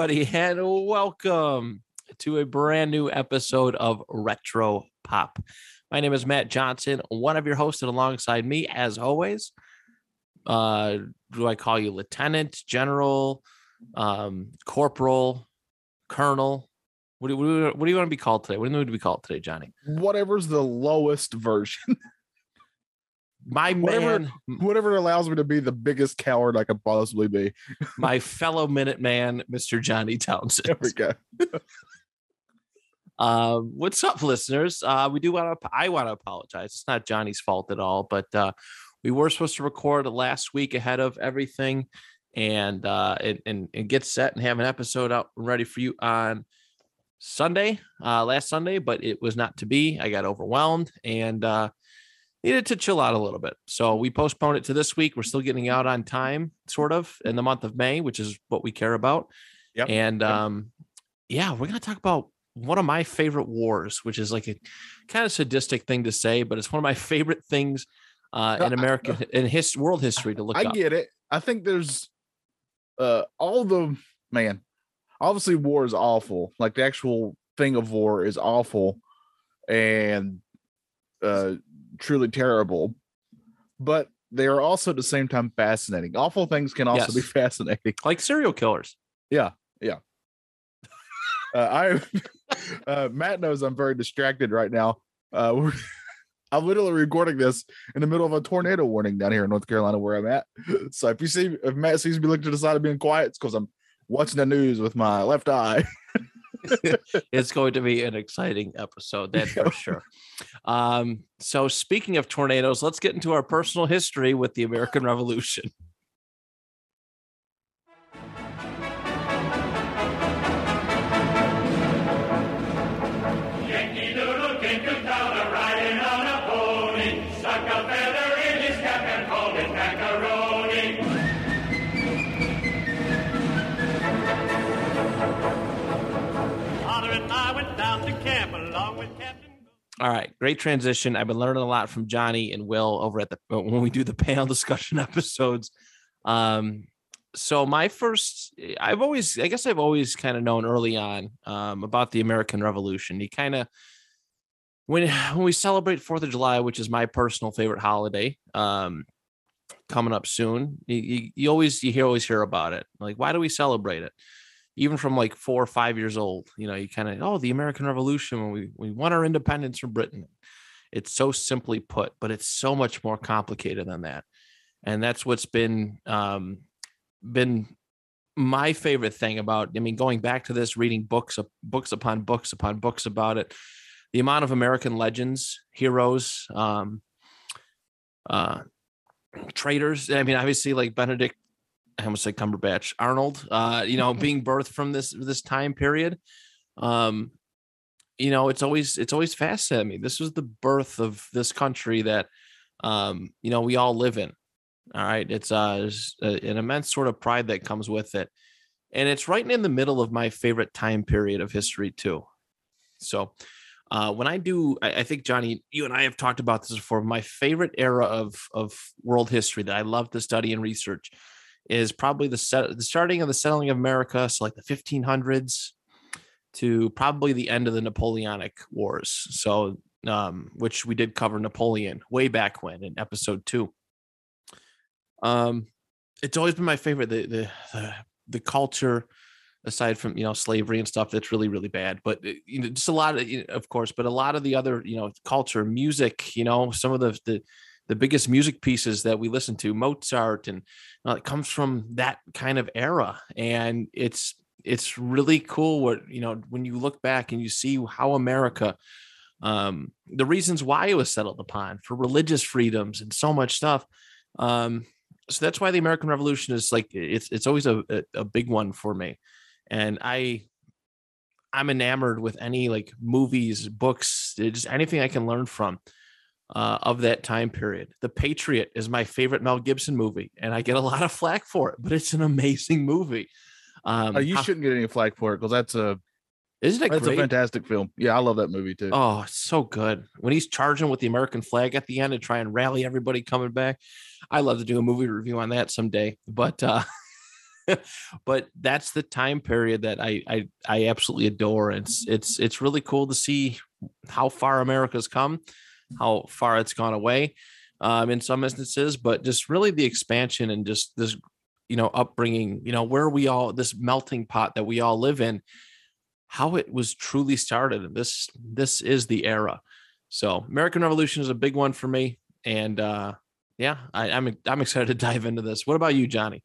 Everybody, and welcome to a brand new episode of Retro Pop. My name is Matt Johnson, one of your hosts, and alongside me, as always, uh, do I call you Lieutenant, General, um, Corporal, Colonel? What do, what, do, what do you want to be called today? What do you want to be called today, Johnny? Whatever's the lowest version. My Whatever- man, Whatever allows me to be the biggest coward I could possibly be. my fellow Minute Man, Mr. Johnny Townsend. There we go. Um, what's up, listeners? Uh, we do want to. I want to apologize. It's not Johnny's fault at all, but uh, we were supposed to record last week ahead of everything, and uh, and, and and get set and have an episode out ready for you on Sunday, uh, last Sunday, but it was not to be. I got overwhelmed and uh, needed to chill out a little bit, so we postponed it to this week. We're still getting out on time, sort of, in the month of May, which is what we care about. Yep. And Yep. um, yeah, we're gonna talk about one of my favorite wars, which is like a kind of sadistic thing to say, but it's one of my favorite things uh, in American in his world history to look I up. get it. I think there's uh all the man. Obviously, war is awful. Like the actual thing of war is awful and uh truly terrible. But they are also at the same time fascinating. Awful things can also be fascinating. like serial killers. Yeah, yeah. uh, I uh, Matt knows I'm very distracted right now. Uh, I'm literally recording this in the middle of a tornado warning down here in North Carolina where I'm at. So if you see if Matt sees me looking to the side of being quiet, it's because I'm watching the news with my left eye. It's going to be an exciting episode, that's for sure. Um, so speaking of tornadoes, let's get into our personal history with the American Revolution. All right, great transition. I've been learning a lot from Johnny and Will over at the when we do the panel discussion episodes. Um, so my first, I've always, I guess I've always kind of known early on um, about the American Revolution. He kind of when when we celebrate Fourth of July, which is my personal favorite holiday, um, coming up soon, you, you, you always you hear always hear about it. Like, why do we celebrate it? Even from like four or five years old, you know, you kind of, oh, the American Revolution when we, we won our independence from Britain. It's so simply put, but it's so much more complicated than that. And that's what's been um, been my favorite thing about. I mean, going back to this, reading books, books upon books upon books about it, the amount of American legends, heroes, um, uh, traitors. I mean, obviously, like Benedict I almost said Cumberbatch, Arnold, uh, you know, being birthed from this this time period. Um, you know, it's always it's always fascinating me. This was the birth of this country that um, you know, we all live in. All right. It's uh there's a- an immense sort of pride that comes with it. And it's right in the middle of my favorite time period of history, too. So uh, when I do, I, I think Johnny, you and I have talked about this before. My favorite era of of world history that I love to study and research is probably the set, the starting of the settling of America, so like the 1500s to probably the end of the Napoleonic Wars. So, um, which we did cover Napoleon way back when in episode two. Um, it's always been my favorite. The the the, the culture, aside from you know slavery and stuff, that's really really bad. But uh, you know, just a lot of, of course, but a lot of the other you know culture, music. You know, some of the the the biggest music pieces that we listen to, Mozart, and it comes from that kind of era, and it's it's really cool what you know when you look back and you see how America, um, the reasons why it was settled upon for religious freedoms and so much stuff. Um, so that's why the American Revolution is like it's it's always a, a big one for me, and I I'm enamored with any like movies, books, just anything I can learn from uh, of that time period. The Patriot is my favorite Mel Gibson movie, and I get a lot of flack for it, but it's an amazing movie. Um, Uh, you how- shouldn't get any flack for it because that's a isn't it that's great? a fantastic film. Yeah, I love that movie too. Oh, it's so good. When he's charging with the American flag at the end and try and rally everybody coming back. I love to do a movie review on that someday. But uh but that's the time period that I I I absolutely adore. It's it's it's really cool to see how far America's come, how far it's gone away um in some instances, but just really the expansion and just this you know upbringing, you know, where we all this melting pot that we all live in how it was truly started. And This this is the era. So American Revolution is a big one for me. And uh yeah, I, I'm I'm excited to dive into this. What about you, Johnny?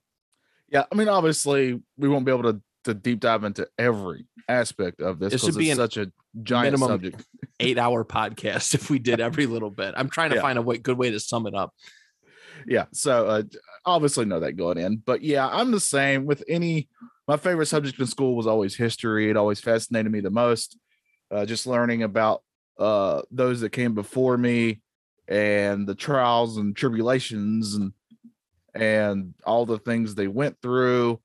Yeah, I mean, obviously, we won't be able to to deep dive into every aspect of this This because be it's an such a giant subject. Eight hour podcast if we did every little bit. I'm trying to Yeah. find a way, good way to sum it up. Yeah, so uh, obviously know that going in, but yeah, I'm the same with any. My favorite subject in school was always history. It always fascinated me the most. Uh, just learning about uh, those that came before me and the trials and tribulations and and all the things they went through.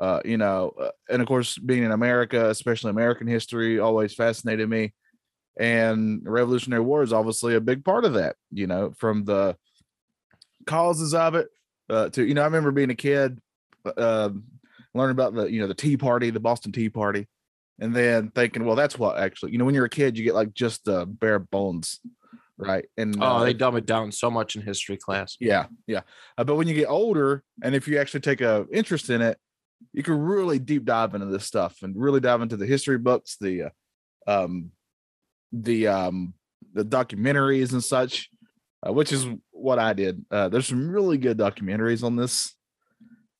Uh, you know, uh, and of course, being in America, especially American history, always fascinated me. And Revolutionary War is obviously a big part of that. You know, from the causes of it uh, to you know, I remember being a kid, uh, learning about the you know the Tea Party, the Boston Tea Party, and then thinking, well, that's what actually you know when you're a kid, you get like just the bare bones, right? And Oh, uh, they dumb it down so much in history class. yeah, yeah. Uh, but when you get older, and if you actually take a interest in it, you can really deep dive into this stuff and really dive into the history books, the uh, um, the um, the documentaries and such, uh, which is what I did. Uh, there's some really good documentaries on this.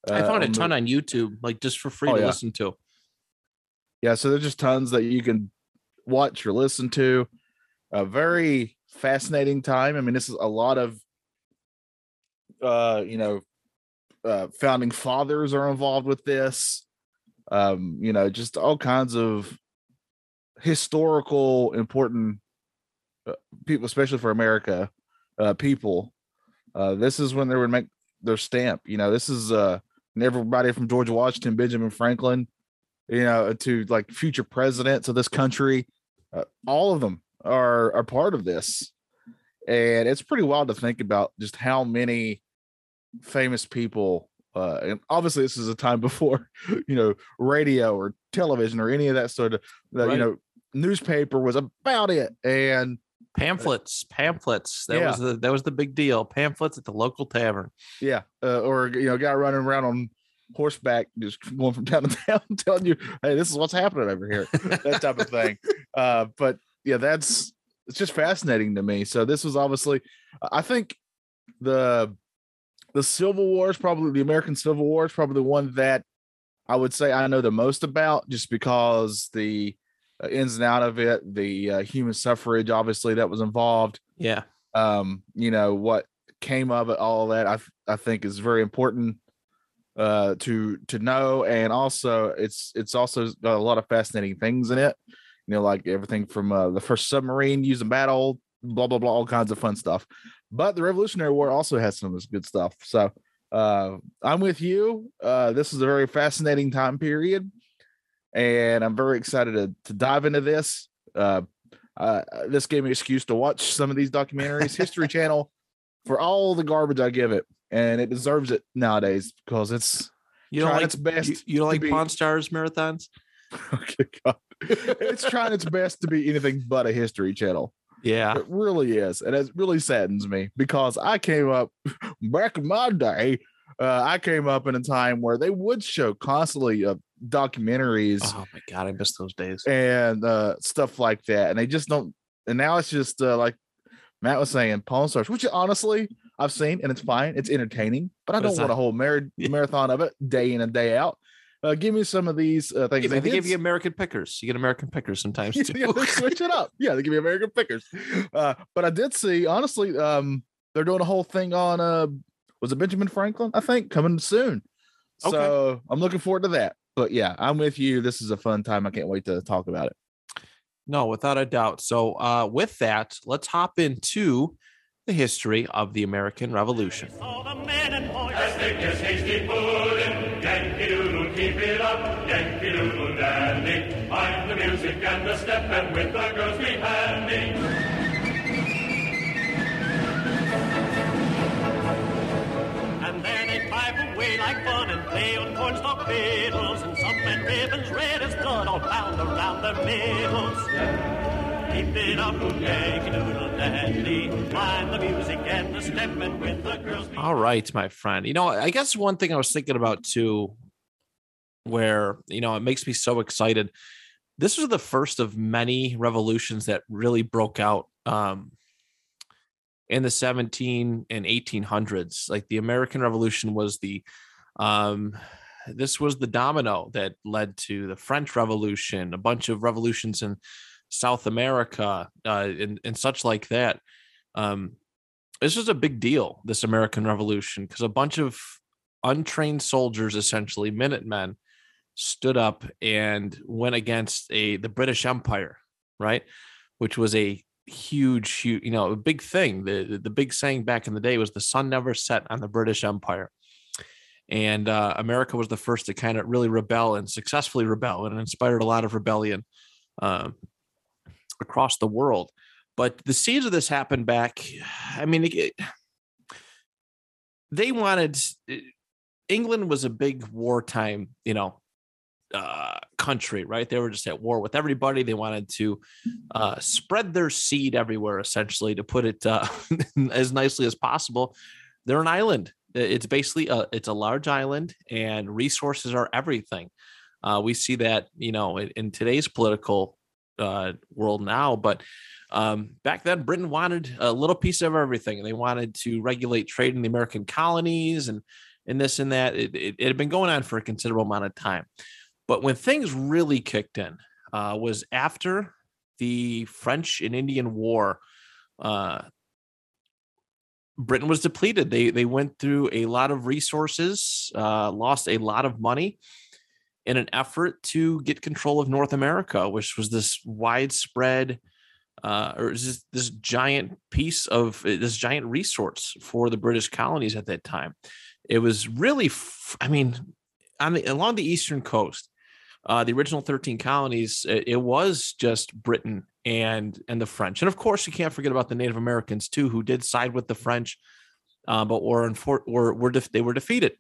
I uh, found a on the- ton on YouTube, like just for free Oh, to yeah. listen to. yeah so there's just tons that you can watch or listen to a very fascinating time i mean this is a lot of uh you know uh founding fathers are involved with this um you know just all kinds of historical important uh, people especially for america uh people uh this is when they would make their stamp you know this is uh and everybody from george washington benjamin franklin you know, to like future presidents of this country. Uh, all of them are are part of this, and it's pretty wild to think about just how many famous people. Uh, and obviously, this is a time before you know radio or television or any of that sort of the, Right. you know newspaper was about it, and Pamphlets, pamphlets. That Yeah. was the that was the big deal. Pamphlets at the local tavern. yeah, uh, or you know, guy running around on horseback, just going from town to town, telling you, "Hey, this is what's happening over here." that type of thing. Uh, but yeah, that's it's just fascinating to me. So this was obviously, I think the the Civil War is probably the American Civil War is probably the one that I would say I know the most about, just because the uh, ins and out of it, the uh, human suffrage, obviously that was involved. Yeah. Um, you know what came of it, all that I I think is very important uh to to know. And also it's it's also got a lot of fascinating things in it. You know like everything from uh, the first submarine used in battle blah blah blah all kinds of fun stuff. But the revolutionary war also has some of this good stuff. So uh i'm with you. Uh this is a very fascinating time period and i'm very excited to, to dive into this uh, uh this gave me an excuse to watch some of these documentaries history channel for all the garbage i give it and it deserves it nowadays because it's You don't like its best you, you don't like be- Pawn Stars marathons? okay, God. it's trying its best to be anything but a history channel. Yeah. It really is, and it really saddens me because I came up back in my day. Uh, I came up in a time where they would show constantly uh, documentaries Oh my god, I miss those days. and uh, stuff like that, and they just don't. And now it's just uh, like Matt was saying, Pawn Stars, which honestly I've seen, and it's fine. It's entertaining, but I But don't want not- a whole mar- marathon of it day in and day out. uh, give me some of these uh, things. They, They they give you American pickers. You get American pickers sometimes too. yeah, they switch it up. Yeah, they give me American pickers. Uh, but I did see, honestly, um, they're doing a whole thing on uh, was it Benjamin Franklin? I think coming soon. Okay. So I'm looking forward to that. But yeah, I'm with you. This is a fun time. I can't wait to talk about it. No, without a doubt. So, uh, with that, let's hop into the history of the American Revolution. And on cornstalk fiddles and some men ribbons red as blood all bound around their middles. Keep it up, Yankee Doodle Dandy. Mind the music and the step with the girls. All right, my friend. You know, I guess one thing I was thinking about too, where, you know, it makes me so excited. This was the first of many revolutions that really broke out um, in the 17 and 1800s. Like the American Revolution was the, um, this was the domino that led to the French Revolution, a bunch of revolutions in South America, uh, and, and such like that. Um, this was a big deal this american revolution because a bunch of untrained soldiers essentially minutemen stood up and went against a the british empire right? Which was a huge huge you know a big thing. The the- the big saying back in the day was the sun never set on the british empire and uh, america was the first to kind of really rebel and successfully rebel and inspired a lot of rebellion um, across the world. But the seeds of this happened back i mean it- they wanted england was a big wartime you know uh country right? They were just at war with everybody. They wanted to uh spread their seed everywhere essentially to put it uh as nicely as possible. They're an island it's basically a it's a large island and resources are everything uh we see that you know in, in today's political uh world now but um, back then, Britain wanted a little piece of everything. They wanted to regulate trade in the American colonies and and this and that. It, it, it had been going on for a considerable amount of time. But when things really kicked in uh, was after the French and Indian War. Uh, Britain was depleted. They they went through a lot of resources, uh, lost a lot of money in an effort to get control of North America, which was this widespread uh, or is this, this giant piece of uh, this giant resource for the British colonies at that time. It was really, I mean, on the along the eastern coast, uh, the original thirteen colonies, it, it was just Britain and and the French, and of course you can't forget about the Native Americans too, who did side with the French, uh, but were infor- were were def- they were defeated,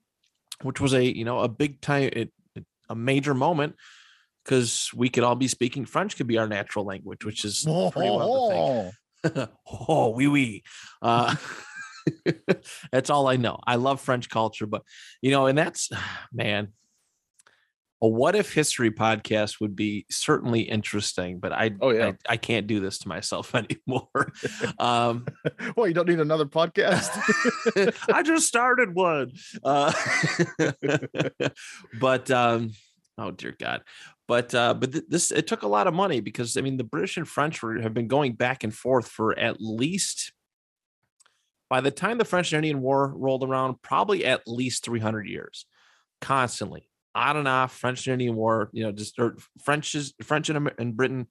which was a you know a big time it, a major moment because we could all be speaking French could be our natural language, which is pretty well the thing. oh, oui, oui. Uh, that's all I know. I love French culture, but you know, and that's man, a what if history podcast would be certainly interesting, but I, Oh, yeah. I, I can't do this to myself anymore. um, well, you don't need another podcast. I just started one. Uh, but um, oh dear God. But uh, but th- this it took a lot of money because I mean the British and French were, have been going back and forth for at least by the time the French and Indian War rolled around, probably at least 300 years, constantly on and off. French and Indian War, you know, just or French is French and, and Britain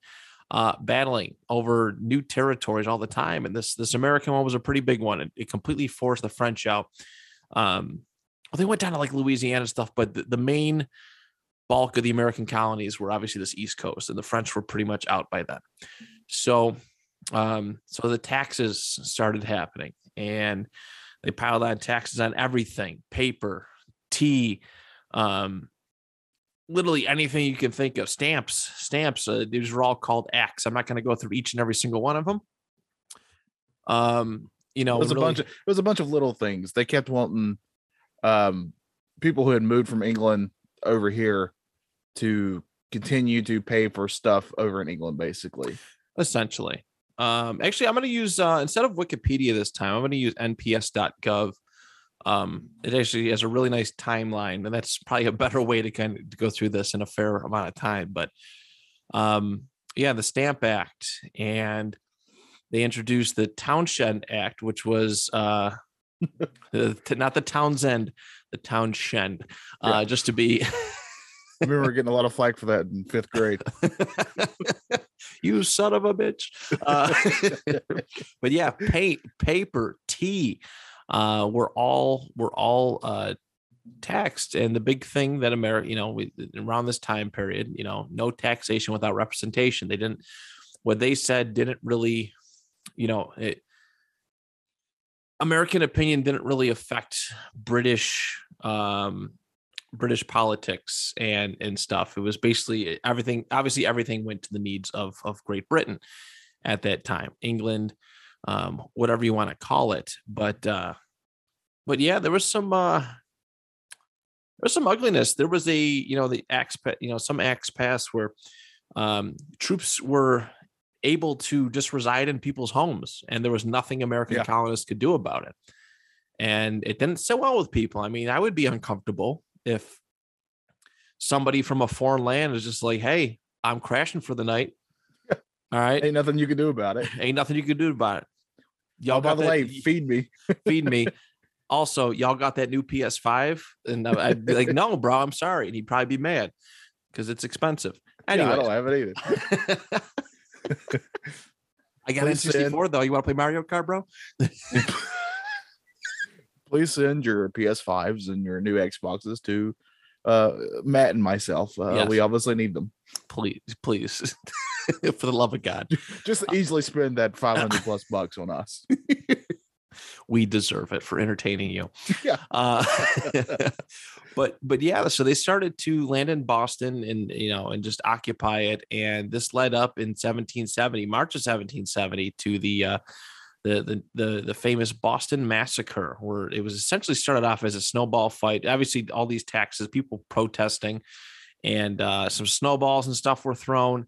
uh, battling over new territories all the time. And this this American one was a pretty big one. It, it completely forced the French out. Um, well, they went down to like Louisiana stuff, but the, the main bulk of the American colonies were obviously this East Coast, and the French were pretty much out by then. So, um, so the taxes started happening, and they piled on taxes on everything: paper, tea, um, literally anything you can think of. Stamps, stamps. Uh, these are all called acts. I'm not going to go through each and every single one of them. Um, you know, it was a bunch of it was a bunch of little things. They kept wanting um people who had moved from England over here to continue to pay for stuff over in England, basically. essentially. Um, actually, I'm going to use uh, instead of Wikipedia this time, I'm going to use nps.gov um, it actually has a really nice timeline, and that's probably a better way to kind of go through this in a fair amount of time. But um, yeah, the Stamp Act, and they introduced the Townshend Act, which was uh, the- not the Townsend, the Townshend, uh, just to be. I remember getting a lot of flack for that in fifth grade. you son of a bitch. Uh, but yeah, paint, paper, tea, uh, we're all we're all uh, taxed. And the big thing that America, you know, we, around this time period, you know, no taxation without representation. They didn't. What they said didn't really, you know, it, American opinion didn't really affect British um British politics and and stuff. It was basically everything. Obviously, everything went to the needs of of Great Britain at that time, England, um, whatever you want to call it. But uh, but yeah, there was some uh, there was some ugliness. There was a you know the acts you know some acts passed where um, troops were able to just reside in people's homes, and there was nothing American Yeah. colonists could do about it. And it didn't sit well with people. I mean, I would be uncomfortable if somebody from a foreign land is just like, "Hey, I'm crashing for the night." All right, Ain't nothing you can do about it. ain't nothing you can do about it. Y'all, oh, by the that- way, feed me. feed me. Also, y'all got that new PS5, and I'd be like, "No, bro, I'm sorry," and he'd probably be mad because it's expensive. Yeah, I don't have it either. I got Please N64 though. You want to play Mario Kart, bro? Please send your PS5s and your new Xboxes to uh, Matt and myself. Uh, Yes. We obviously need them. Please, please, for the love of God, Just easily spend that 500 plus bucks on us. we deserve it for entertaining you. Yeah. Uh, but but yeah, so they started to land in Boston and you know and just occupy it, and this led up in 1770, March of 1770, to the uh, the the the the famous Boston Massacre, where it was essentially started off as a snowball fight. Obviously, all these taxes, people protesting, and uh, some snowballs and stuff were thrown.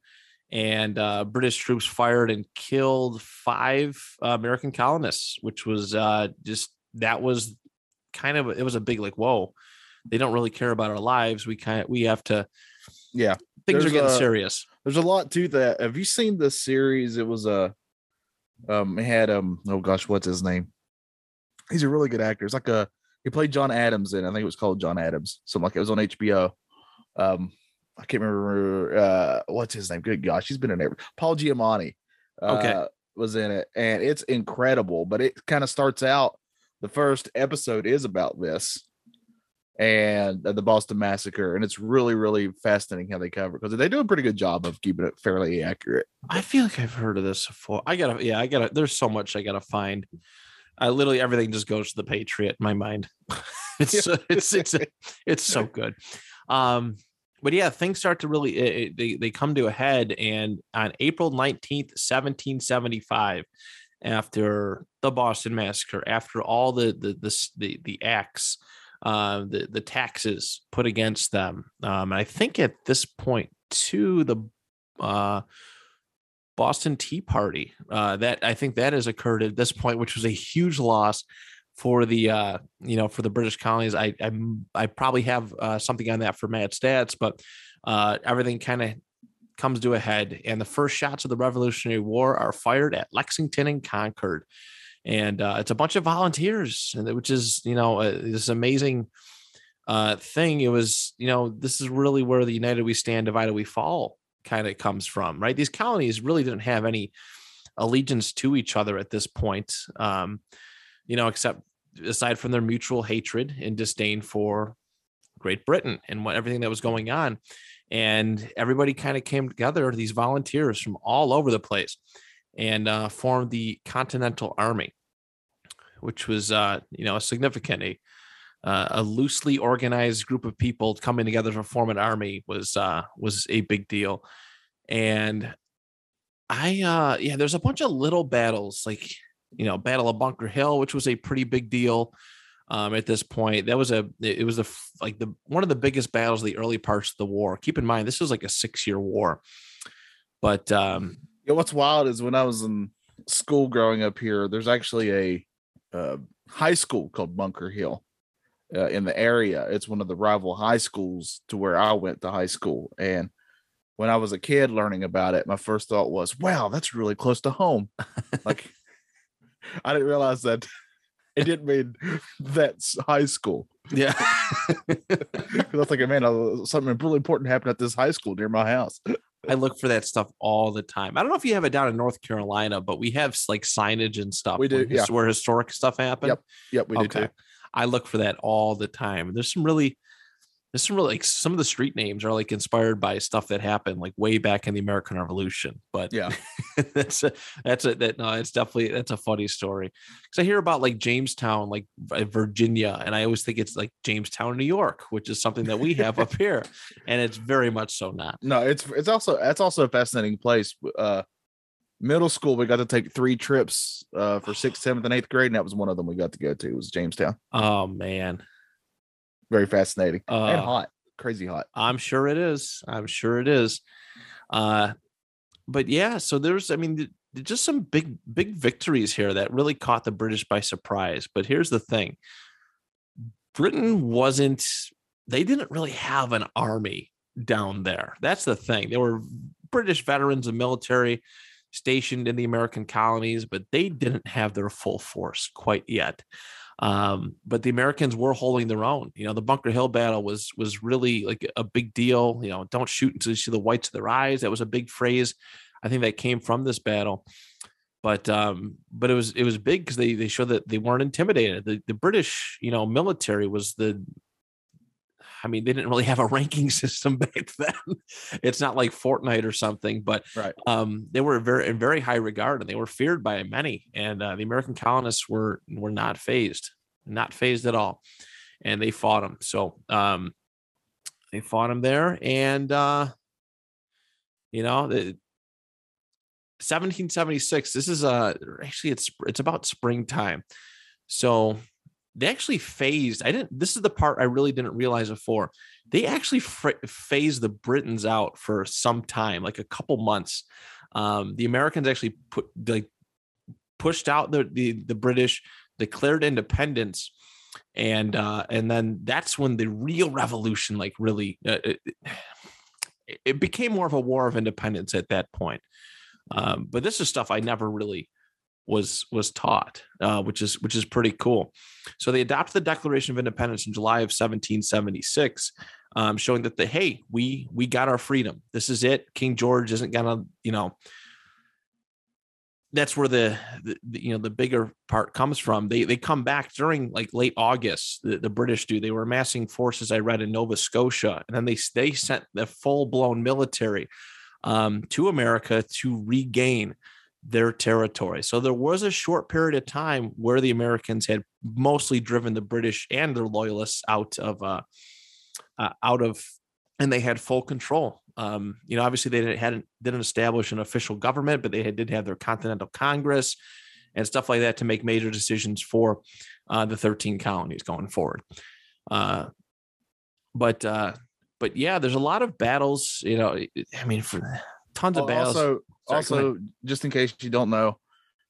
And uh, British troops fired and killed five uh, American colonists, which was uh, just that was kind of it was a big like whoa, they don't really care about our lives. We kind of we have to Yeah. things are getting a- serious. There's a lot to that. Have you seen the series? It was a um it had um oh gosh, what's his name? He's a really good actor. It's like a he played John Adams in I think it was called John Adams. Something like it was on HBO. Um I can't remember uh what's his name. Good gosh, he's been in every Paul Giamatti uh, Okay. was in it and it's incredible, but it kind of starts out the first episode is about this and uh, the Boston Massacre, and it's really, really fascinating how they cover because they do a pretty good job of keeping it fairly accurate. I feel like I've heard of this before. I gotta, yeah, I gotta. There's so much I gotta find. I literally everything just goes to the Patriot in my mind. it's it's it's it's so good. Um, but yeah, things start to really it, they they come to a head, and on April nineteenth, seventeen seventy five, after the Boston Massacre, after all the the the the, the acts, uh, the the taxes put against them, um, I think at this point too the uh Boston Tea Party. Uh, that I think that has occurred at this point, which was a huge loss for the uh, you know for the British colonies. I I, I probably have uh, something on that for Mad Stats, but uh, everything kind of comes to a head, and the first shots of the Revolutionary War are fired at Lexington and Concord, and uh, it's a bunch of volunteers, and which is you know uh, this amazing uh, thing. It was you know this is really where the United We Stand, Divided We Fall kind of comes from, right? These colonies really didn't have any allegiance to each other at this point, um, you know, except aside from their mutual hatred and disdain for Great Britain and what everything that was going on. And everybody kind of came together, these volunteers from all over the place, and uh, formed the Continental Army, which was, uh, you know, significant. A, uh, a loosely organized group of people coming together to form an army was uh, was a big deal, and I uh, yeah, there's a bunch of little battles like you know Battle of Bunker Hill, which was a pretty big deal um, at this point. That was a it was a like the one of the biggest battles of the early parts of the war. Keep in mind this was like a six year war, but um, Yeah, what's wild is when I was in school growing up here, there's actually a uh, high school called Bunker Hill uh, in the area. It's one of the rival high schools to where I went to high school. And when I was a kid learning about it, my first thought was, wow, that's really close to home. like, I didn't realize that it didn't mean that's high school. Yeah. Because I was thinking, man, uh, something really important happened at this high school near my house. I look for that stuff all the time. I don't know if you have it down in North Carolina, but we have like signage and stuff. We do, where, yeah. where historic stuff happened. Yep, Yep, we do too. I look for that all the time. There's some really, there's some really like some of the street names are like inspired by stuff that happened like way back in the American Revolution. But Yeah. that's a, that's a that no, it's definitely that's a funny story because I hear about like Jamestown, like Virginia, and I always think it's like Jamestown, New York, which is something that we have up here, and it's very much so not. No, it's it's also that's also a fascinating place. Uh middle school, we got to take three trips uh for sixth, seventh, and eighth grade, and that was one of them we got to go to was Jamestown. Oh man, Very fascinating. and Uh, hot. Crazy hot. I'm sure it is. I'm sure it is. Uh, but yeah, so there's, I mean, just some big, big victories here that really caught the British by surprise. But here's the thing Britain wasn't, they didn't really have an army down there. That's the thing. They were British veterans and military stationed in the American colonies, but they didn't have their full force quite yet. Um, but the Americans were holding their own. You know, the Bunker Hill battle was was really like a big deal. You know, don't shoot until you see the whites of their eyes. That was a big phrase. I think that came from this battle. But um, but it was it was big because they they showed that they weren't intimidated. The the British, you know, military was the I mean, they didn't really have a ranking system back then. it's not like Fortnite or something, but Right. um, they were very in very high regard and they were feared by many. And uh, the American colonists were were not phased, not phased at all, and they fought them. So um, they fought them there, and uh, you know, the, 1776. This is uh actually it's it's about springtime, so they actually phased. I didn't. This is the part I really didn't realize before. They actually fr- phased the Britons out for some time, like a couple months. Um, the Americans actually put like pushed out the the, the British, declared independence, and uh, and then that's when the real revolution, like really, uh, it, it became more of a war of independence at that point. Um, but this is stuff I never really was was taught, uh, which is which is pretty cool. So they adopted the Declaration of Independence in July of 1776, um, showing that the hey, we we got our freedom. This is it. King George isn't gonna, you know. That's where the, the, you know the bigger part comes from. They they come back during like late August. The, the British do. They were amassing forces. I read in Nova Scotia, and then they they sent the full blown military um, to America to regain their territory. So there was a short period of time where the Americans had mostly driven the British and their loyalists out of uh, uh, out of, and they had full control. Um, you know, obviously they didn't hadn't didn't establish an official government, but they had, did have their Continental Congress and stuff like that to make major decisions for uh, the 13 colonies going forward. Uh, but uh, but yeah, there's a lot of battles. You know, I mean, for tons of battles. Also, Sorry, also, just in case you don't know,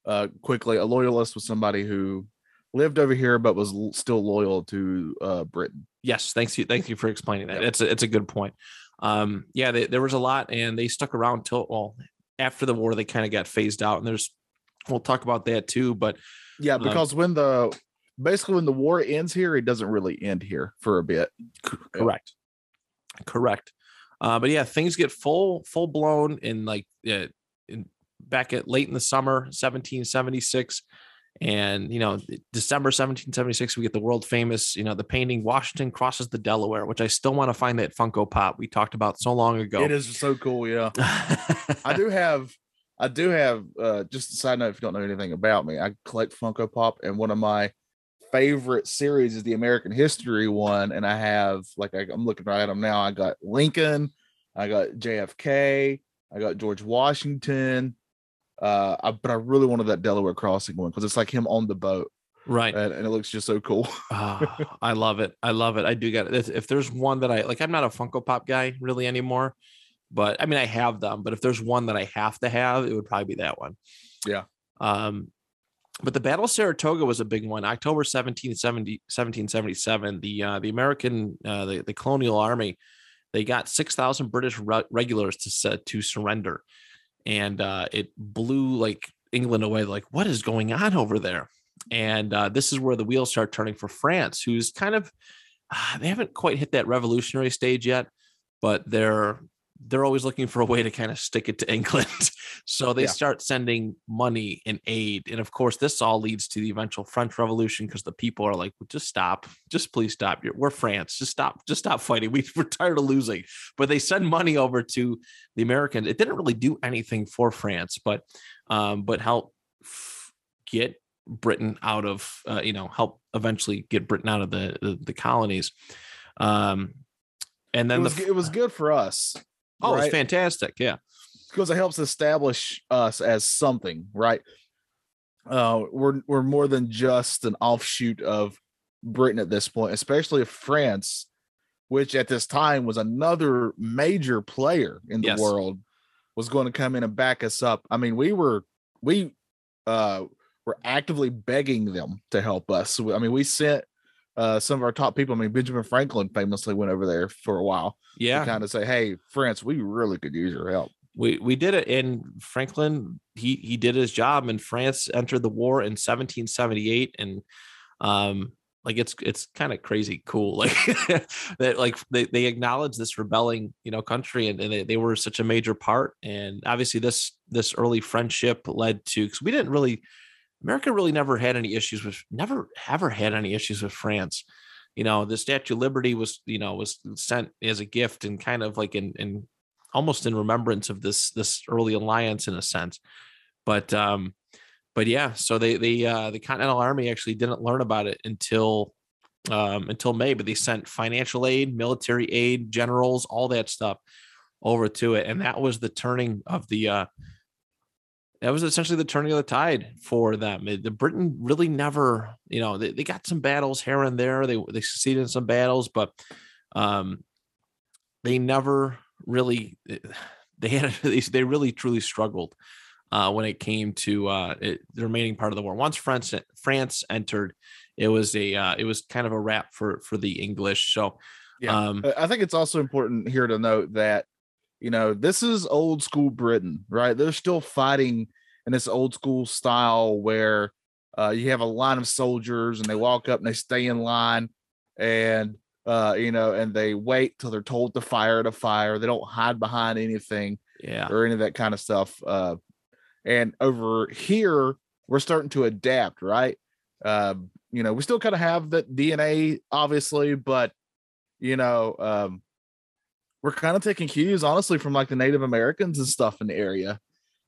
uh, quickly, a loyalist was somebody who lived over here but was l- still loyal to uh, Britain. Yes, thanks you, thank you for explaining that. It's a, it's a good point. Um, yeah, they, there was a lot, and they stuck around till well after the war. They kind of got phased out, and there's we'll talk about that too. But Yeah, Um, because when the basically when the war ends here, it doesn't really end here for a bit. correct, correct. Uh, but yeah, things get full full blown in like uh, in back at late in the summer, 1776. And you know, December 1776, we get the world famous, you know, the painting Washington crosses the Delaware, which I still want to find that Funko Pop we talked about so long ago. It is so cool. Yeah, I do have. I do have. Uh, just a side note, if you don't know anything about me, I collect Funko Pop, and one of my favorite series is the American History one. And I have like I, I'm looking right at them now. I got Lincoln, I got JFK, I got George Washington. Uh, I, but I really wanted that Delaware crossing one because it's like him on the boat, right. and, and it looks just so cool. Ah, I love it. I love it. I do get it. If there's one that I like, I'm not a Funko Pop guy really anymore, but I mean, I have them. But if there's one that I have to have, it would probably be that one. Yeah. Um, but the Battle of Saratoga was a big one. October 1770, 1777, the uh, the American uh, the, the colonial army they got 6,000 British re- regulars to to surrender. And uh, it blew like England away. Like, what is going on over there? And uh, this is where the wheels start turning for France, who's kind of, uh, they haven't quite hit that revolutionary stage yet, but they're they're always looking for a way to kind of stick it to England. so they Yeah. start sending money and aid. And of course, this all leads to the eventual French Revolution because the people are like, just stop, just please stop. We're France. Just stop, just stop fighting. We, we're tired of losing. But they send money over to the Americans. It didn't really do anything for France, but um, but help f- get Britain out of, uh, you know, help eventually get Britain out of the the, the colonies. Um, and then it was, the it was good for us. Oh, it's fantastic. Yeah. because it helps establish us as something, right? Uh, we're we're more than just an offshoot of Britain at this point, especially if France, which at this time was another major player in the Yes. world, was going to come in and back us up. I mean, we were we uh were actively begging them to help us. I mean, we sent uh some of our top people. I mean, Benjamin Franklin famously went over there for a while Yeah. to kind of say, "Hey, France, we really could use your help." we we did it and franklin he he did his job and france entered the war in 1778 and um like it's it's kind of crazy cool like that like they, they acknowledge this rebelling you know country and, and they, they were such a major part and obviously this this early friendship led to because we didn't really america really never had any issues with never ever had any issues with france. You know the statue of liberty was you know was sent as a gift and kind of like in in almost in remembrance of this this early alliance in a sense. But um but yeah so they they uh the continental army actually didn't learn about it until um until may but they sent financial aid military aid generals all that stuff over to it. And that was the turning of the uh that was essentially the turning of the tide for them. It- The Britain really never, you know, they, they got some battles here and there. They they succeeded in some battles, but um, they never really they had they, they really truly struggled uh, when it came to uh, it, the remaining part of the war. Once France France entered, it was a uh, it was kind of a wrap for for the English. So Yeah. um, I think it's also important here to note that, you know, this is old school Britain, right? They're still fighting in this old school style where uh, you have a line of soldiers and they walk up and they stay in line and, uh, you know, and they wait till they're told to fire to fire. They don't hide behind anything yeah, or any of that kind of stuff. Uh, and over here, we're starting to adapt, right? Um, you know, we still kind of have that DNA, obviously, but you know, um, we're kind of taking cues, honestly, from like the Native Americans and stuff in the area.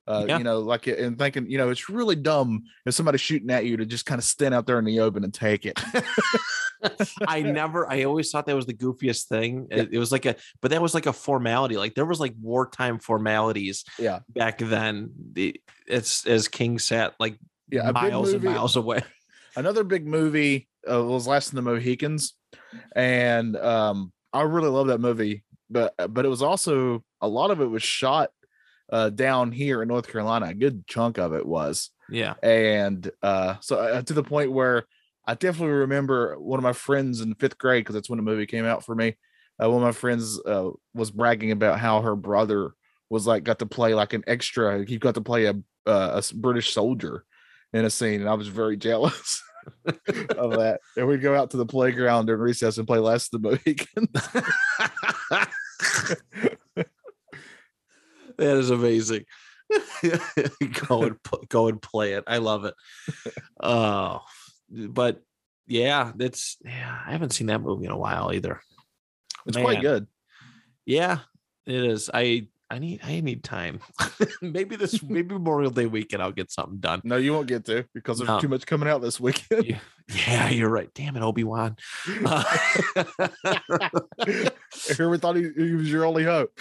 Uh, Yeah. you know, like and thinking, you know, it's really dumb if somebody's shooting at you to just kind of stand out there in the open and take it. I never, I always thought that was the goofiest thing. Yeah. It, it was like a, but that was like a formality. Like there was like wartime formalities Yeah. back then. The, it's as King sat like Yeah, miles and miles away. another big movie uh, was Last of the Mohicans, and um, I really love that movie. But but it was also a lot of it was shot uh, down here in North Carolina. A good chunk of it was, Yeah. and uh, so uh, to the point where I definitely remember one of my friends in fifth grade because that's when the movie came out for me. Uh, one of my friends uh, was bragging about how her brother was like got to play like an extra. He got to play a uh, a British soldier in a scene, and I was very jealous of that. And we'd go out to the playground during recess and play Last of the Mohicans. that is amazing. go and go and play it. I love it. Oh, but yeah, that's yeah. I haven't seen that movie in a while either. It's quite good. Yeah, it is. I I need I need time. maybe this maybe Memorial Day weekend I'll get something done. No, you won't get to because there's No. too much coming out this weekend. Yeah, yeah, you're right. Damn it, Obi Wan. Here we thought he, he was your only hope.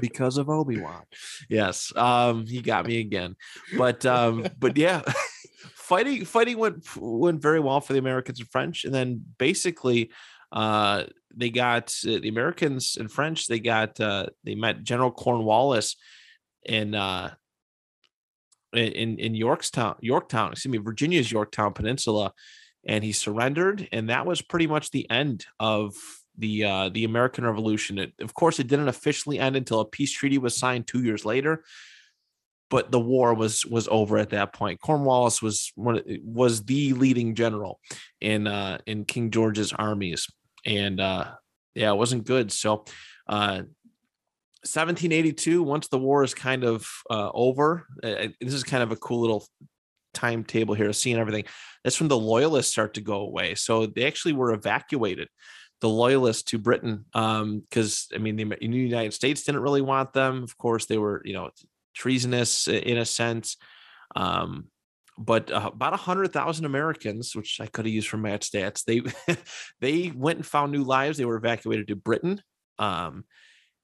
because of Obi-Wan. Yes. Um he got me again. But um but yeah, fighting fighting went went very well for the Americans and French and then basically uh they got uh, the Americans and French they got uh they met General Cornwallis in uh in in Yorktown, Yorktown, excuse me, Virginia's Yorktown Peninsula, and he surrendered, and that was pretty much the end of the uh, the American Revolution. It, of course, it didn't officially end until a peace treaty was signed two years later, but the war was was over at that point. Cornwallis was one was the leading general in uh, in King George's armies, and uh, yeah, it wasn't good. So. Uh, 1782 once the war is kind of uh, over this is kind of a cool little timetable here seeing everything that's when the loyalists start to go away so they actually were evacuated the loyalists to britain because um, i mean the, the united states didn't really want them of course they were you know treasonous in a sense um, but uh, about a hundred thousand Americans, which I could have used for Matt's stats, they they went and found new lives. They were evacuated to Britain. Um,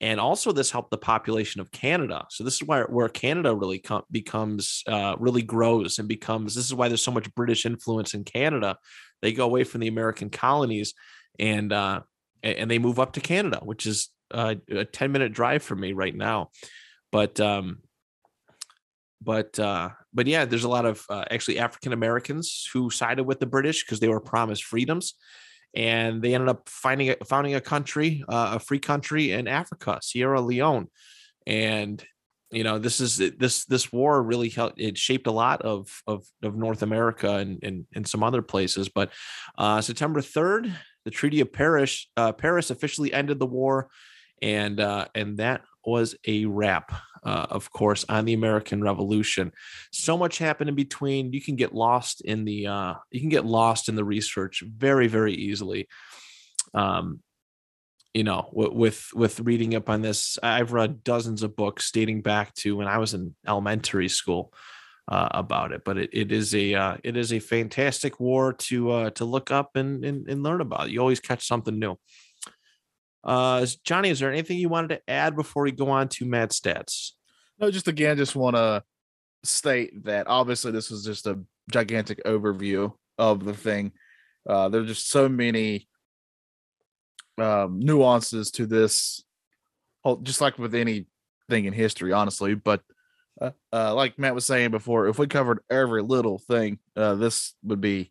and also this helped the population of Canada. So this is where where Canada really com- becomes uh, really grows and becomes. This is why there's so much British influence in Canada. They go away from the American colonies and uh, and they move up to Canada, which is uh, a 10 minute drive for me right now. But um, but uh, but yeah, there's a lot of uh, actually African Americans who sided with the British because they were promised freedoms and they ended up finding founding a country, uh, a free country in Africa, Sierra Leone, and you know this is this this war really helped it shaped a lot of of, of north america and, and and some other places but uh september 3rd the treaty of paris uh paris officially ended the war and uh and that was a wrap uh, of course, on the American Revolution. So much happened in between. You can get lost in the uh, you can get lost in the research very very easily. Um, you know, with with reading up on this, I've read dozens of books dating back to when I was in elementary school. Uh, about it, but it, it is a uh, it is a fantastic war to uh, to look up and, and and learn about. You always catch something new. Uh, Johnny, is there anything you wanted to add before we go on to Matt's stats? No, just again, just want to state that obviously this was just a gigantic overview of the thing. Uh, there's just so many um, nuances to this, just like with anything in history, honestly. But uh, uh, like Matt was saying before, if we covered every little thing, uh, this would be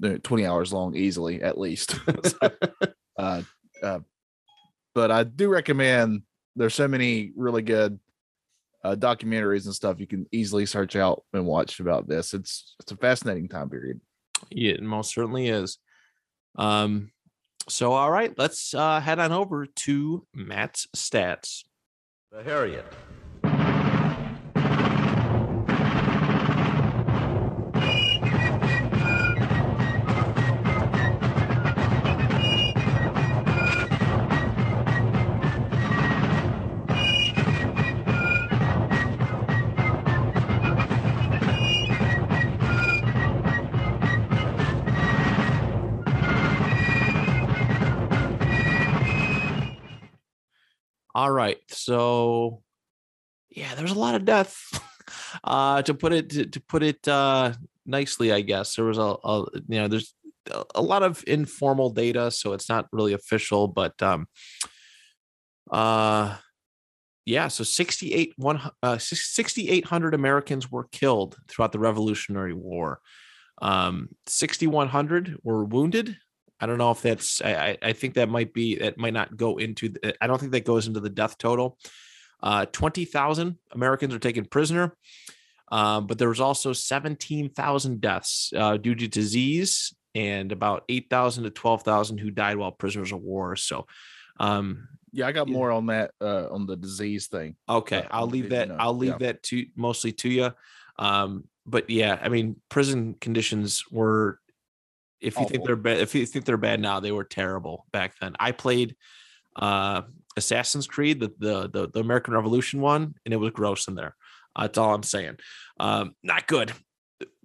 20 hours long easily, at least. so, uh, uh, but I do recommend. There's so many really good uh, documentaries and stuff you can easily search out and watch about this. It's it's a fascinating time period. Yeah, it most certainly is. Um, so all right, let's uh, head on over to Matt's stats. The Harriet. All right. So yeah, there's a lot of death. uh to put it to, to put it uh nicely, I guess. There was a, a you know, there's a lot of informal data, so it's not really official, but um uh yeah, so 68 one uh 6800 Americans were killed throughout the Revolutionary War. Um 6100 were wounded I don't know if that's. I I think that might be. That might not go into. The, I don't think that goes into the death total. Uh, Twenty thousand Americans are taken prisoner, uh, but there was also seventeen thousand deaths uh, due to disease, and about eight thousand to twelve thousand who died while prisoners of war. So, um, yeah, I got more on that uh, on the disease thing. Okay, I'll leave that. You know, I'll leave yeah. that to mostly to you. Um, but yeah, I mean, prison conditions were if you Awful. think they're bad, if you think they're bad now, they were terrible back then. I played uh Assassin's Creed, the the the, the American Revolution one, and it was gross in there. Uh, that's all I'm saying. Um, not good.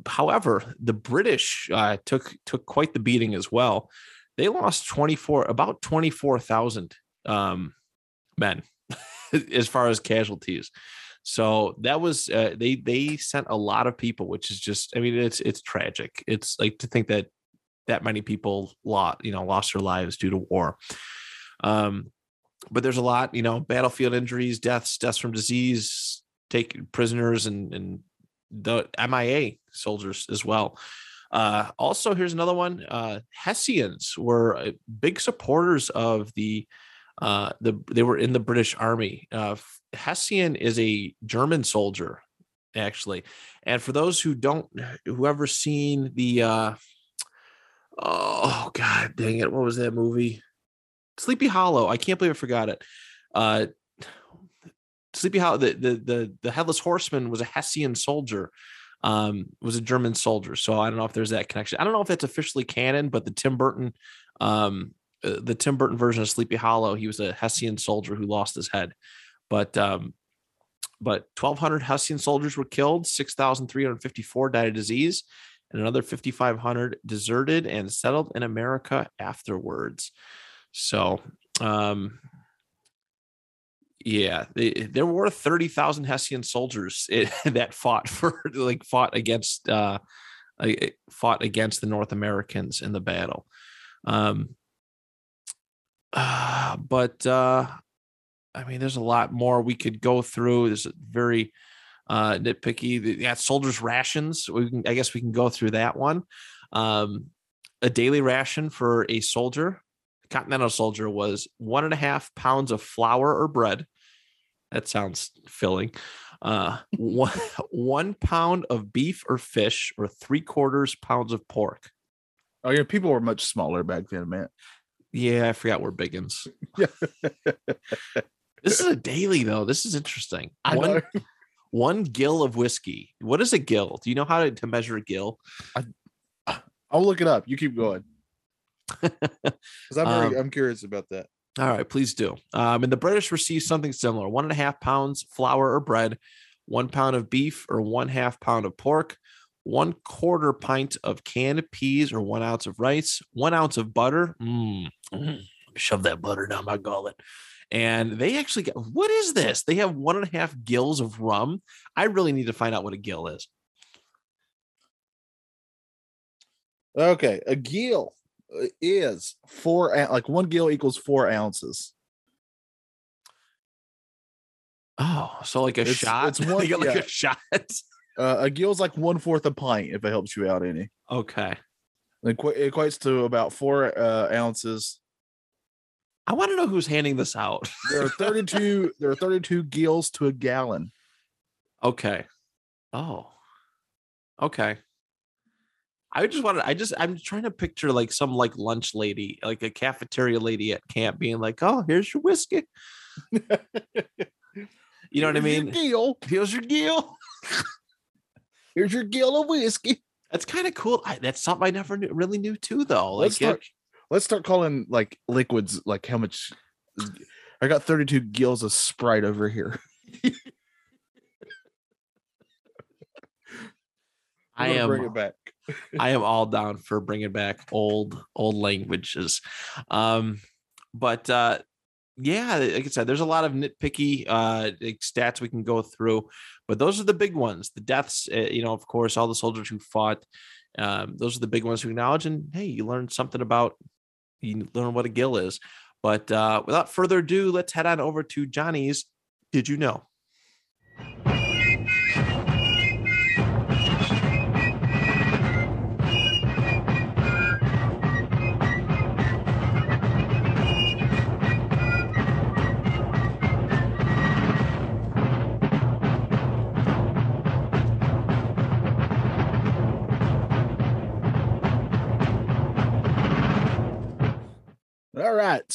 However, the British uh, took took quite the beating as well. They lost 24 about 24,000 um, men as far as casualties. So that was uh, they they sent a lot of people, which is just I mean it's it's tragic. It's like to think that that many people lost, you know, lost their lives due to war. Um, but there's a lot, you know, battlefield injuries, deaths, deaths from disease, take prisoners and, and the MIA soldiers as well. Uh, also, here's another one. Uh, Hessians were uh, big supporters of the uh, the they were in the British Army. Uh, Hessian is a German soldier, actually. And for those who don't, whoever seen the, uh, oh god, dang it, what was that movie? Sleepy Hollow. I can't believe I forgot it. Uh, Sleepy Hollow. The the the the headless horseman was a Hessian soldier. Um, was a German soldier. So I don't know if there's that connection. I don't know if that's officially canon, but the Tim Burton, um, uh, the Tim Burton version of Sleepy Hollow, he was a Hessian soldier who lost his head. But um, but 1,200 Hessian soldiers were killed, 6,354 died of disease, and another 5,500 deserted and settled in America afterwards. So, um, yeah, they, there were 30,000 Hessian soldiers it, that fought for like fought against uh, fought against the North Americans in the battle. Um, uh, but uh, I mean, there's a lot more we could go through. There's a very uh, nitpicky. Yeah, soldiers' rations. We can, I guess, we can go through that one. Um, a daily ration for a soldier, a continental soldier, was one and a half pounds of flour or bread. That sounds filling. Uh, one one pound of beef or fish, or three quarters pounds of pork. Oh yeah, people were much smaller back then, man. Yeah, I forgot we're biggins. This is a daily though. This is interesting. I one, know. One gill of whiskey. What is a gill? Do you know how to, to measure a gill? I'll look it up. You keep going. Because I'm Um, I'm curious about that. All right, please do. Um, and the British received something similar: one and a half pounds flour or bread, one pound of beef or one half pound of pork, one quarter pint of canned peas or one ounce of rice, one ounce of butter. Mm, mm, shove that butter down my gullet. And they actually got what is this? They have one and a half gills of rum. I really need to find out what a gill is. Okay, a gill uh, is four like one gill equals four ounces. Oh, so like a It's- shot. it's one- like, yeah. a shot. Uh, a gill's like one fourth a pint if it helps you out any. Okay. It it equates to about four uh, ounces. I want to know who's handing this out. There are 32. there are 32 gills to a gallon. Okay. Oh. Okay. I just wanted I just I'm trying to picture like some like lunch lady, like a cafeteria lady at camp being like, "Oh, here's your whiskey." You know what I mean? Gill. Here's your gill. Here's your gill of whiskey. That's kind of cool. I, that's something I never knew, really knew too, though. Like, Let's start. Let's start calling like liquids like how much. I got 32 gills of Sprite over here. I am bring it back. I am all down for bringing back old old languages. Um, but uh, yeah, like I said, there's a lot of nitpicky uh, like, stats we can go through, but those are the big ones. The deaths, uh, you know, of course, all the soldiers who fought. Um, those are the big ones to acknowledge. And hey, you learned something about you learn what a gill is. But uh, without further ado, let's head on over to Johnny's. Did you know?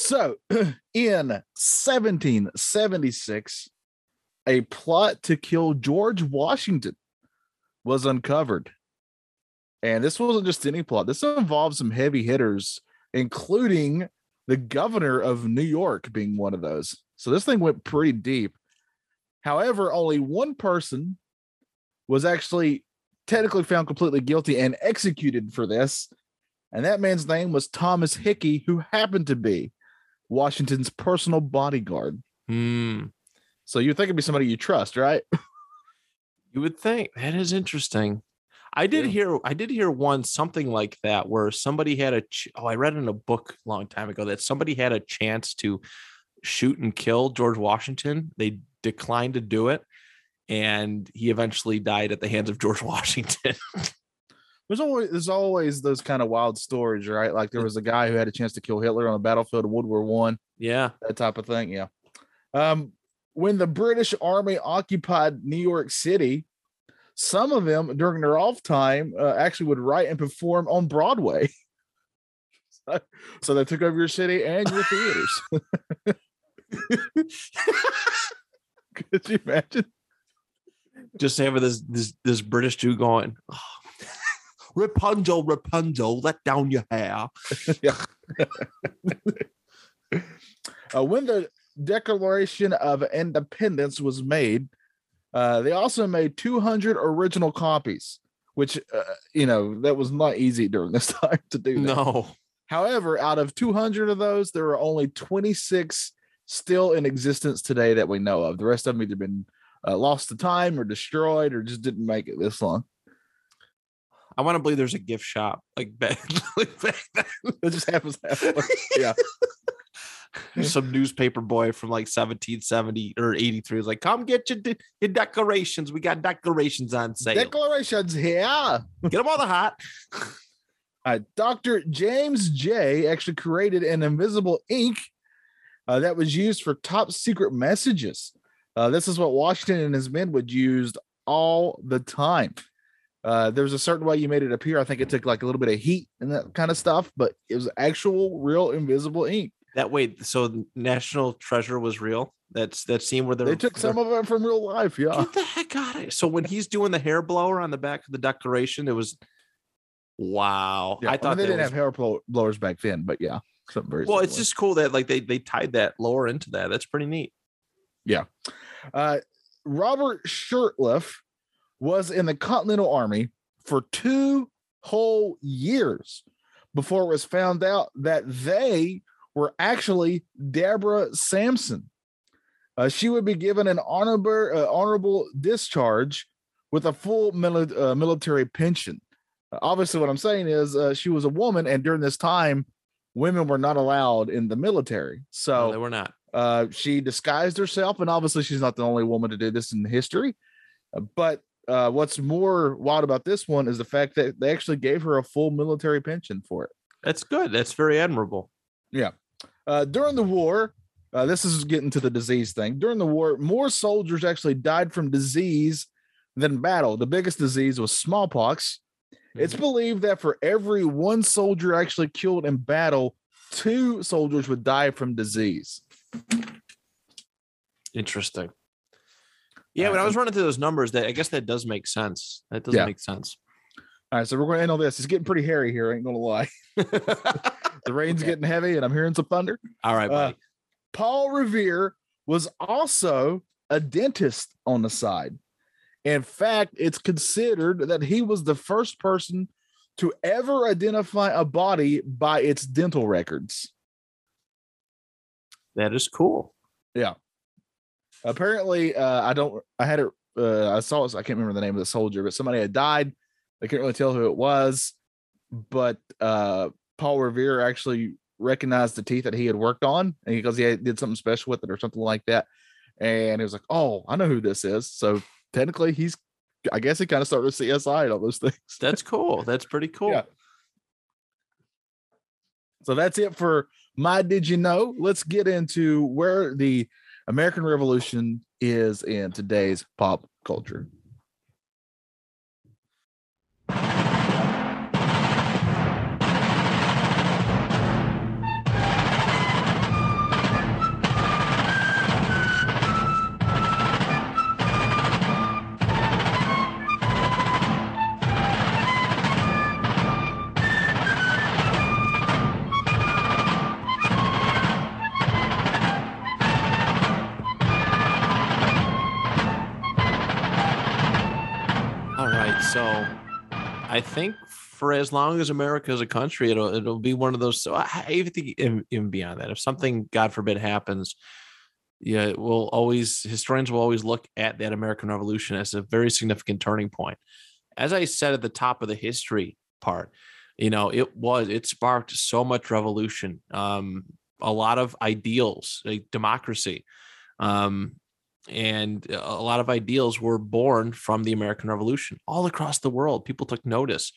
So in 1776, a plot to kill George Washington was uncovered. And this wasn't just any plot, this involved some heavy hitters, including the governor of New York being one of those. So this thing went pretty deep. However, only one person was actually technically found completely guilty and executed for this. And that man's name was Thomas Hickey, who happened to be Washington's personal bodyguard. Hmm. So you think it'd be somebody you trust, right? You would think that is interesting. I did Yeah. hear I did hear one something like that where somebody had a ch- oh I read in a book a long time ago that somebody had a chance to shoot and kill George Washington. They declined to do it, and he eventually died at the hands of George Washington. There's always there's always those kind of wild stories, right? Like there was a guy who had a chance to kill Hitler on the battlefield of World War One, yeah. that type of thing. Yeah. Um, when the British Army occupied New York City, some of them during their off time uh, actually would write and perform on Broadway. so, so they took over your city and your theaters. Could you imagine? Just having this this this British Jew going, "Oh, Rapunzel, Rapunzel, let down your hair. Uh, when the Declaration of Independence was made, uh, they also made 200 original copies, which, uh, you know, that was not easy during this time to do. That. No. However, out of 200 of those, there are only 26 still in existence today that we know of. The rest of them either been uh, lost to time or destroyed or just didn't make it this long. I want to believe there's a gift shop like back, like back then. It just happens. halfway. yeah. Some newspaper boy from like 1770 or 83 was like, come get your, de- your decorations. We got decorations on sale. Declarations here. get them all the hot. Uh, Dr. James Jay actually created an invisible ink uh, that was used for top secret messages. Uh, this is what Washington and his men would use all the time. Uh, there was a certain way you made it appear. I think it took like a little bit of heat and that kind of stuff, but it was actual, real, invisible ink. That way, so National Treasure was real. That's that scene where They took some of it from real life. Yeah. Get the heck out of it. So when he's doing the hair blower on the back of the Declaration, it was wow. Yeah, I I thought they didn't was- have hair blow- blowers back then, but yeah, something very. well, it's just cool that like they they tied that lore into that. That's pretty neat. Yeah, uh, Robert Shurtleff was in the Continental Army for two whole years before it was found out that they were actually Deborah Sampson. Uh, she would be given an honorable uh, honorable discharge with a full mili- uh, military pension. Uh, obviously, what I'm saying is uh, she was a woman, and during this time, women were not allowed in the military. So No, they were not. uh, she disguised herself, and obviously, she's not the only woman to do this in history. Uh, But uh, what's more wild about this one is the fact that they actually gave her a full military pension for it. That's good. That's very admirable. Yeah. Uh, during the war, uh, this is getting to the disease thing. During the war, more soldiers actually died from disease than battle. The biggest disease was smallpox. It's believed that for every one soldier actually killed in battle, two soldiers would die from disease. Interesting. Yeah, when I was running through those numbers, that I guess that does make sense. That does Yeah. make sense. All right, so we're going to end on this. It's getting pretty hairy here. I ain't going to lie. The rain's Okay. getting heavy, and I'm hearing some thunder. All right, Uh, buddy. Paul Revere was also a dentist on the side. In fact, it's considered that he was the first person to ever identify a body by its dental records. that is cool. Apparently, uh, I don't, I had it, uh, I saw it, I can't remember the name of the soldier, but somebody had died. I can't really tell who it was, but uh, Paul Revere actually recognized the teeth that he had worked on and because he had, did something special with it or something like that. And he was like, Oh, I know who this is. So technically, he's, I guess he kind of started with CSI and all those things. That's cool. That's pretty cool. Yeah. So that's it for my Did You Know? Let's get into where the American Revolution is in today's pop culture. I think for as long as America is a country, it'll it'll be one of those. So I, even think even, beyond that, if something, God forbid, happens, yeah, we'll always historians will always look at that American Revolution as a very significant turning point. As I said at the top of the history part, you know, it was it sparked so much revolution, um, a lot of ideals, like democracy. Um, and a lot of ideals were born from the American Revolution all across the world. People took notice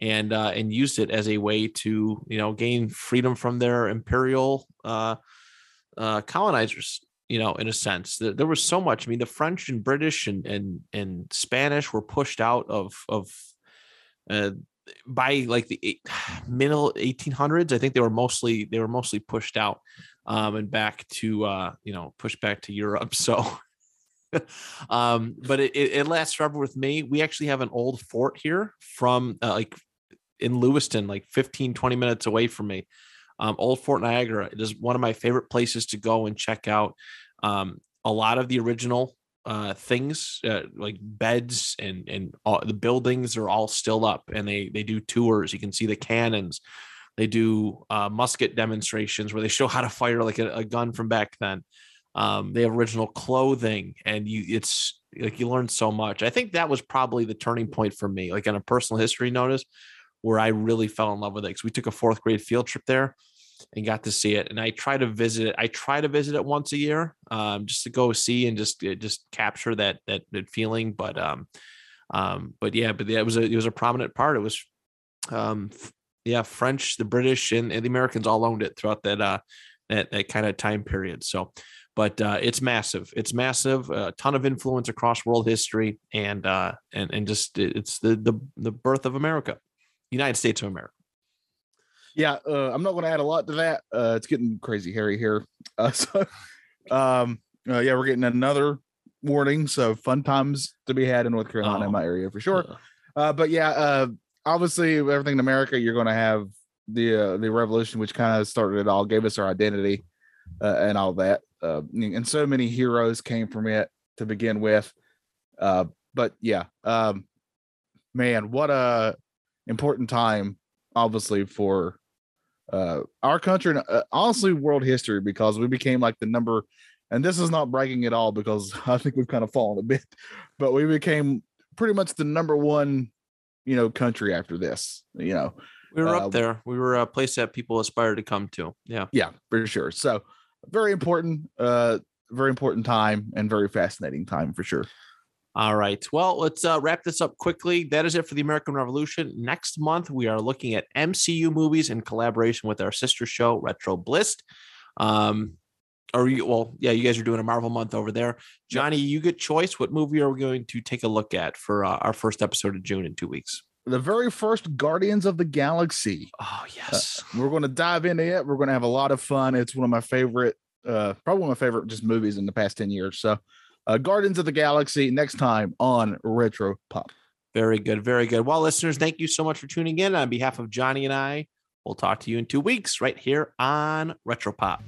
and uh, and used it as a way to you know gain freedom from their imperial uh, uh, colonizers. You know, in a sense, there, there, was so much. I mean, the French and British and and and Spanish were pushed out of of uh, by like the eight, middle 1800s. I think they were mostly they were mostly pushed out um, and back to uh, you know pushed back to Europe. So um, but it, it, lasts forever with me. We actually have an old fort here from uh, like in Lewiston, like 15, 20 minutes away from me. Um, old Fort Niagara. It is one of my favorite places to go and check out. Um, a lot of the original uh, things uh, like beds and and all, the buildings are all still up and they they do tours you can see the cannons they do uh, musket demonstrations where they show how to fire like a, a gun from back then um, they have original clothing, and you it's like you learn so much. I think that was probably the turning point for me, like on a personal history notice, where I really fell in love with it. Because we took a fourth grade field trip there and got to see it. And I try to visit it. I try to visit it once a year, um, just to go see and just uh, just capture that that, that feeling. But um, um, but yeah, but it was a it was a prominent part. It was, um, yeah, French, the British, and, and the Americans all owned it throughout that uh that that kind of time period. So but uh, it's massive. It's massive. A ton of influence across world history, and uh, and and just it's the the the birth of America, United States of America. Yeah, uh, I'm not going to add a lot to that. Uh, it's getting crazy hairy here. Uh, so, um, uh, yeah, we're getting another warning. So fun times to be had in North Carolina, oh. in my area for sure. Uh, but yeah, uh, obviously everything in America, you're going to have the uh, the revolution, which kind of started it all, gave us our identity uh, and all that uh, and so many heroes came from it to begin with. Uh, but yeah, um, man, what a important time, obviously for uh, our country and uh, honestly world history because we became like the number. And this is not bragging at all because I think we've kind of fallen a bit, but we became pretty much the number one, you know, country after this. You know, we were up uh, there. We were a place that people aspire to come to. Yeah, yeah, for sure. So very important, uh, very important time and very fascinating time for sure. All right. Well, let's uh, wrap this up quickly. That is it for the American Revolution. Next month, we are looking at MCU movies in collaboration with our sister show, Retro Bliss. Um, or you, well, yeah, you guys are doing a Marvel month over there. Johnny, you get choice. What movie are we going to take a look at for uh, our first episode of June in two weeks? The very first Guardians of the Galaxy. Oh yes, uh, we're going to dive into it. We're going to have a lot of fun. It's one of my favorite, uh, probably one of my favorite just movies in the past ten years. So, uh, Guardians of the Galaxy next time on Retro Pop. Very good, very good. Well, listeners, thank you so much for tuning in. On behalf of Johnny and I, we'll talk to you in two weeks right here on Retro Pop.